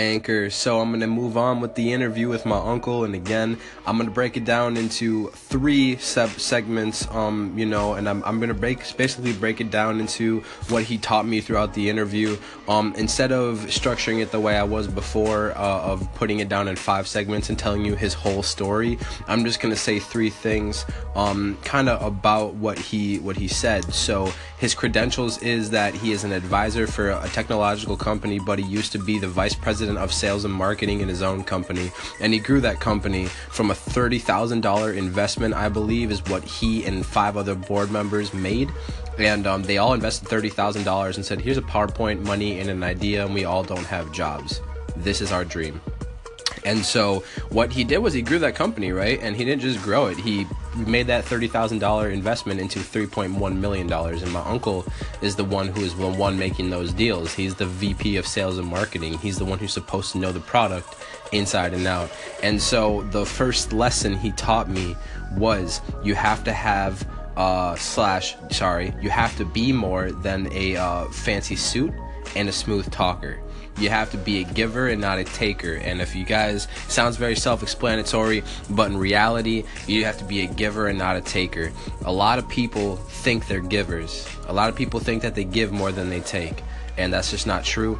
Anchor. So I'm going to move on with the interview with my uncle. And again, I'm going to break it down into three sub segments, um, you know, and I'm, I'm going to break, basically break it down into what he taught me throughout the interview. Um, instead of structuring it the way I was before, uh, of putting it down in five segments and telling you his whole story, I'm just going to say three things, um, kind of about what he, what he said. So his credentials is that he is an advisor for a technological company, but he used to be the vice president of sales and marketing in his own company. And he grew that company from a $30,000 investment, I believe, is what he and five other board members made. And um, they all invested $30,000 and said, here's a PowerPoint, money, and an idea, and we all don't have jobs. This is our dream. And so what he did was he grew that company, right? And he didn't just grow it. He made that $30,000 investment into $3.1 million. And my uncle is the one who is the one making those deals. He's the VP of sales and marketing. He's the one who's supposed to know the product inside and out. And so the first lesson he taught me was you have to have uh, slash sorry you have to be more than a uh, fancy suit and a smooth talker you have to be a giver and not a taker. And if you guys sounds very self-explanatory, but in reality, you have to be a giver and not a taker. A lot of people think they're givers. A lot of people think that they give more than they take, and that's just not true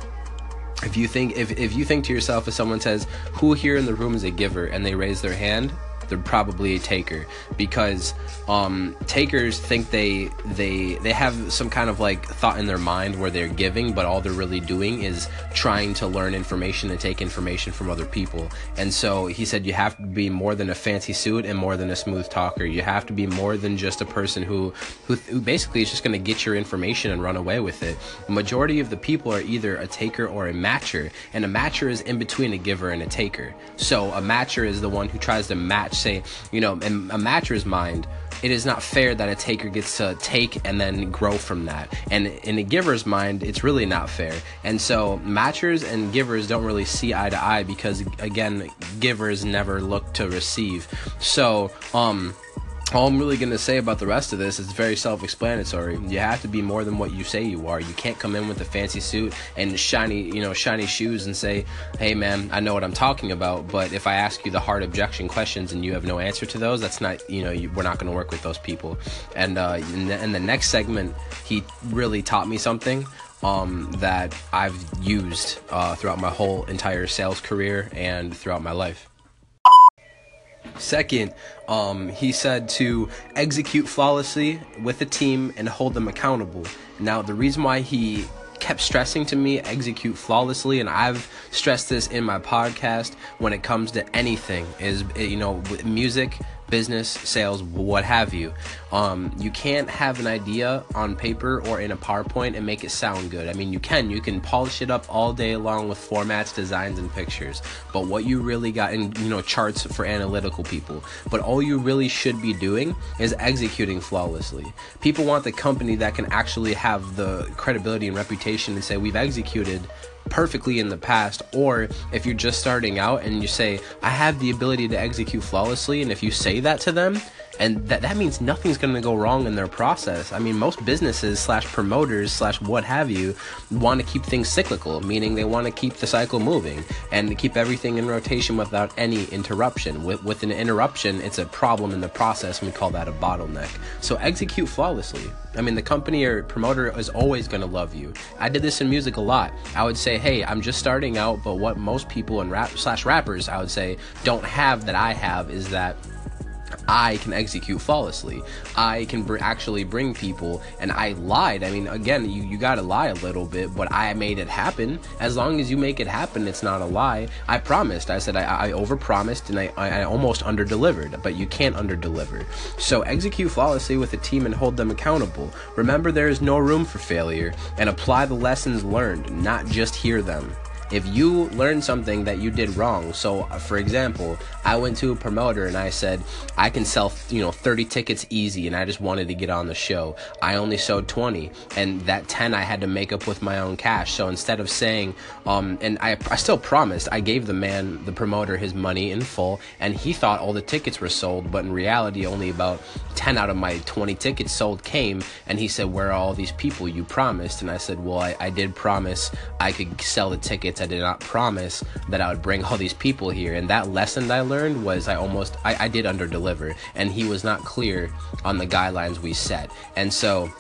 if you think if, if you think to yourself if someone says who here in the room is a giver and they raise their hand they're probably a taker because um, takers think they they they have some kind of like thought in their mind where they're giving, but all they're really doing is trying to learn information and take information from other people. And so he said you have to be more than a fancy suit and more than a smooth talker. You have to be more than just a person who who, who basically is just going to get your information and run away with it. The majority of the people are either a taker or a matcher, and a matcher is in between a giver and a taker. So a matcher is the one who tries to match say, you know, in a matcher's mind, it is not fair that a taker gets to take and then grow from that. And in a giver's mind, it's really not fair. And so matchers and givers don't really see eye to eye because again, givers never look to receive. So, um, all I'm really going to say about the rest of this is very self explanatory. You have to be more than what you say you are. You can't come in with a fancy suit and shiny, you know, shiny shoes and say, hey man, I know what I'm talking about. But if I ask you the hard objection questions and you have no answer to those, that's not, you know, you, we're not going to work with those people. And uh, in, the, in the next segment, he really taught me something um, that I've used uh, throughout my whole entire sales career and throughout my life. Second, um, he said to execute flawlessly with a team and hold them accountable. Now, the reason why he kept stressing to me execute flawlessly and I've stressed this in my podcast when it comes to anything is you know with music business, sales, what have you. Um, you can't have an idea on paper or in a PowerPoint and make it sound good. I mean, you can. You can polish it up all day long with formats, designs, and pictures. But what you really got in, you know, charts for analytical people. But all you really should be doing is executing flawlessly. People want the company that can actually have the credibility and reputation and say, we've executed perfectly in the past or if you're just starting out and you say i have the ability to execute flawlessly and if you say that to them and that, that means nothing's going to go wrong in their process. I mean most businesses slash promoters slash what have you want to keep things cyclical meaning they want to keep the cycle moving and keep everything in rotation without any interruption. With, with an interruption it's a problem in the process. And we call that a bottleneck. So execute flawlessly. I mean the company or promoter is always going to love you. I did this in music a lot. I would say hey i'm just starting out but what most people and rap slash rappers i would say don't have that i have is that I can execute flawlessly. I can br- actually bring people, and I lied. I mean, again, you, you gotta lie a little bit, but I made it happen. As long as you make it happen, it's not a lie. I promised. I said I, I overpromised and I, I, I almost underdelivered, but you can't underdeliver. So execute flawlessly with a team and hold them accountable. Remember, there is no room for failure, and apply the lessons learned, not just hear them if you learn something that you did wrong. So uh, for example i went to a promoter and i said i can sell you know 30 tickets easy and i just wanted to get on the show. I only sold 20 and that 10 i had to make up with my own cash. So instead of saying um and i, I still promised i gave the man the promoter his money in full and he thought all the tickets were sold but in reality only about 10 out of my 20 tickets sold came and he said where are all these people you promised? And i said well i, I did promise i could sell the tickets I did not promise that I would bring all these people here. And that lesson that I learned was I almost, I, I did under deliver. And he was not clear on the guidelines we set. And so,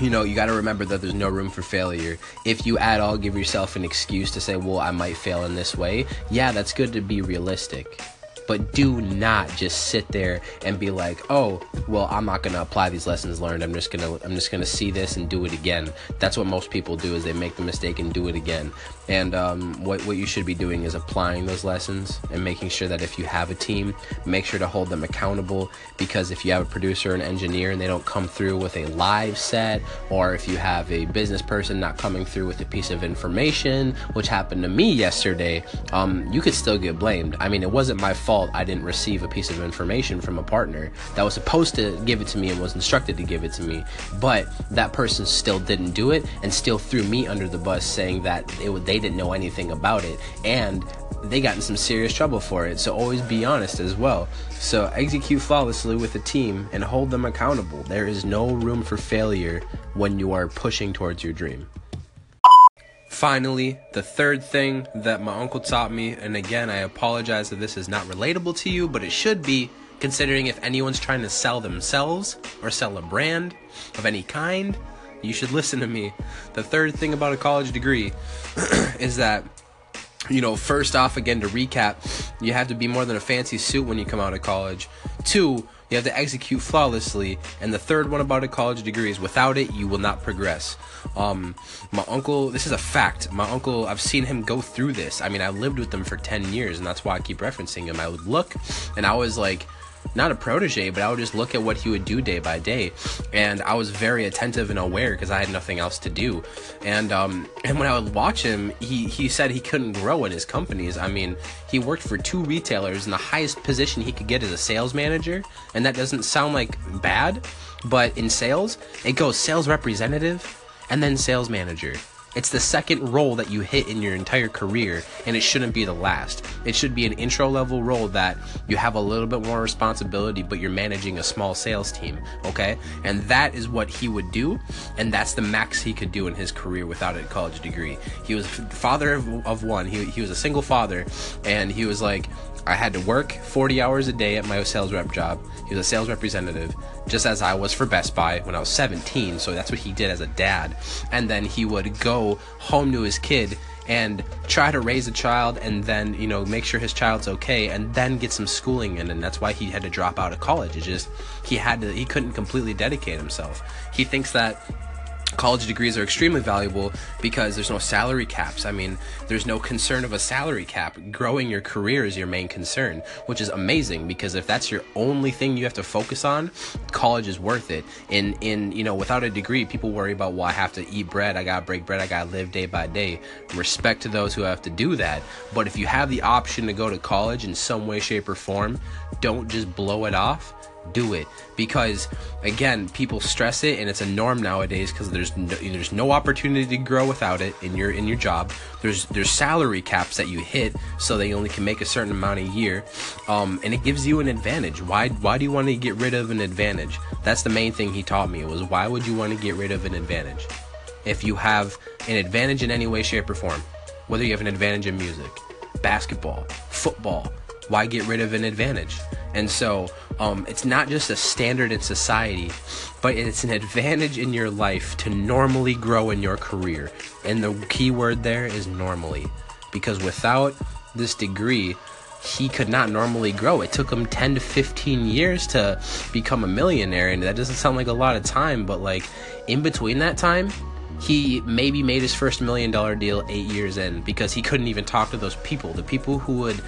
you know, you got to remember that there's no room for failure. If you at all give yourself an excuse to say, well, I might fail in this way, yeah, that's good to be realistic but do not just sit there and be like oh well i'm not going to apply these lessons learned. I'm just going to i'm just going to see this and do it again. That's what most people do is they make the mistake and do it again. And um, what, what you should be doing is applying those lessons and making sure that if you have a team make sure to hold them accountable. Because if you have a producer and engineer and they don't come through with a live set or if you have a business person not coming through with a piece of information which happened to me yesterday um, you could still get blamed. I mean it wasn't my fault fault I didn't receive a piece of information from a partner that was supposed to give it to me and was instructed to give it to me, but that person still didn't do it and still threw me under the bus saying that it, they didn't know anything about it and they got in some serious trouble for it. So always be honest as well. So execute flawlessly with a team and hold them accountable. There is no room for failure when you are pushing towards your dream. Finally, the third thing that my uncle taught me, and again, I apologize that this is not relatable to you, but it should be, considering if anyone's trying to sell themselves or sell a brand of any kind, you should listen to me. The third thing about a college degree is that you know, first off, again, to recap, you have to be more than a fancy suit when you come out of college. Two, you have to execute flawlessly. And the third one about a college degree is without it, you will not progress. Um, my uncle, this is a fact. My uncle, I've seen him go through this. I mean, I lived with him for 10 years, and that's why I keep referencing him. I would look, and I was like, not a protege, but I would just look at what he would do day by day, and I was very attentive and aware because I had nothing else to do. And um, and when I would watch him, he he said he couldn't grow in his companies. I mean, he worked for two retailers, and the highest position he could get is a sales manager, and that doesn't sound like bad, but in sales, it goes sales representative and then sales manager. It's the second role that you hit in your entire career, and it shouldn't be the last. It should be an intro level role that you have a little bit more responsibility, but you're managing a small sales team, okay? And that is what he would do, and that's the max he could do in his career without a college degree. He was father of, of one, he, he was a single father, and he was like, I had to work 40 hours a day at my sales rep job. He was a sales representative, just as I was for Best Buy when I was 17. So that's what he did as a dad. And then he would go home to his kid and try to raise a child and then, you know, make sure his child's okay and then get some schooling in. And that's why he had to drop out of college. It's just, he had to, he couldn't completely dedicate himself. He thinks that college degrees are extremely valuable because there's no salary caps. I mean, there's no concern of a salary cap. Growing your career is your main concern, which is amazing because if that's your only thing you have to focus on, college is worth it. In in you know, without a degree, people worry about well, I have to eat bread, I gotta break bread, I gotta live day by day. Respect to those who have to do that. But if you have the option to go to college in some way, shape, or form, don't just blow it off do it. Because again people stress it and it's a norm nowadays because there's no, there's no opportunity to grow without it in your in your job. There's there's salary caps that you hit so they only can make a certain amount a year. Um, and it gives you an advantage. Why why do you want to get rid of an advantage? That's the main thing he taught me was why would you want to get rid of an advantage? If you have an advantage in any way shape or form whether you have an advantage in music basketball football why get rid of an advantage and so um, it's not just a standard in society, but it's an advantage in your life to normally grow in your career. And the key word there is normally. Because without this degree, he could not normally grow. It took him 10 to 15 years to become a millionaire. And that doesn't sound like a lot of time, but like in between that time, he maybe made his first million dollar deal eight years in because he couldn't even talk to those people. The people who would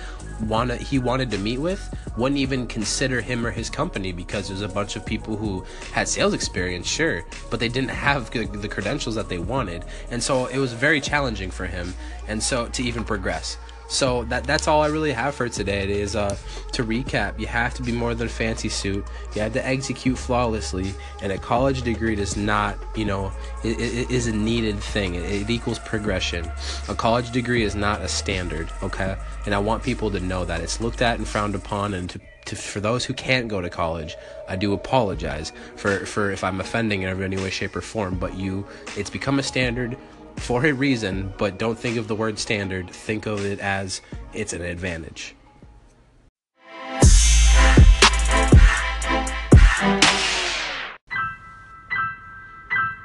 wanna he wanted to meet with wouldn't even consider him or his company because there's a bunch of people who had sales experience, sure, but they didn't have the credentials that they wanted, and so it was very challenging for him, and so to even progress. So that that's all I really have for today. It is uh, to recap. You have to be more than a fancy suit. You have to execute flawlessly, and a college degree does not, you know, it, it is a needed thing. It, it equals progression. A college degree is not a standard. Okay, and I want people to know that it's looked at and frowned upon, and to to, for those who can't go to college, I do apologize for, for if I'm offending in any way, shape, or form. But you, it's become a standard for a reason, but don't think of the word standard. Think of it as it's an advantage.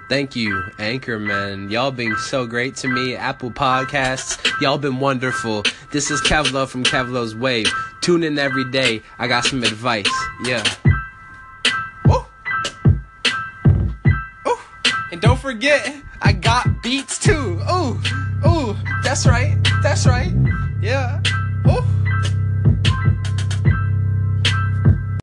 Thank you, Anchorman. Y'all been so great to me. Apple Podcasts, y'all been wonderful. This is Kevlo from Kevlo's Wave. Tune in every day. I got some advice. Yeah. Forget, I got beats too. Ooh, ooh, that's right, that's right. Yeah. Ooh.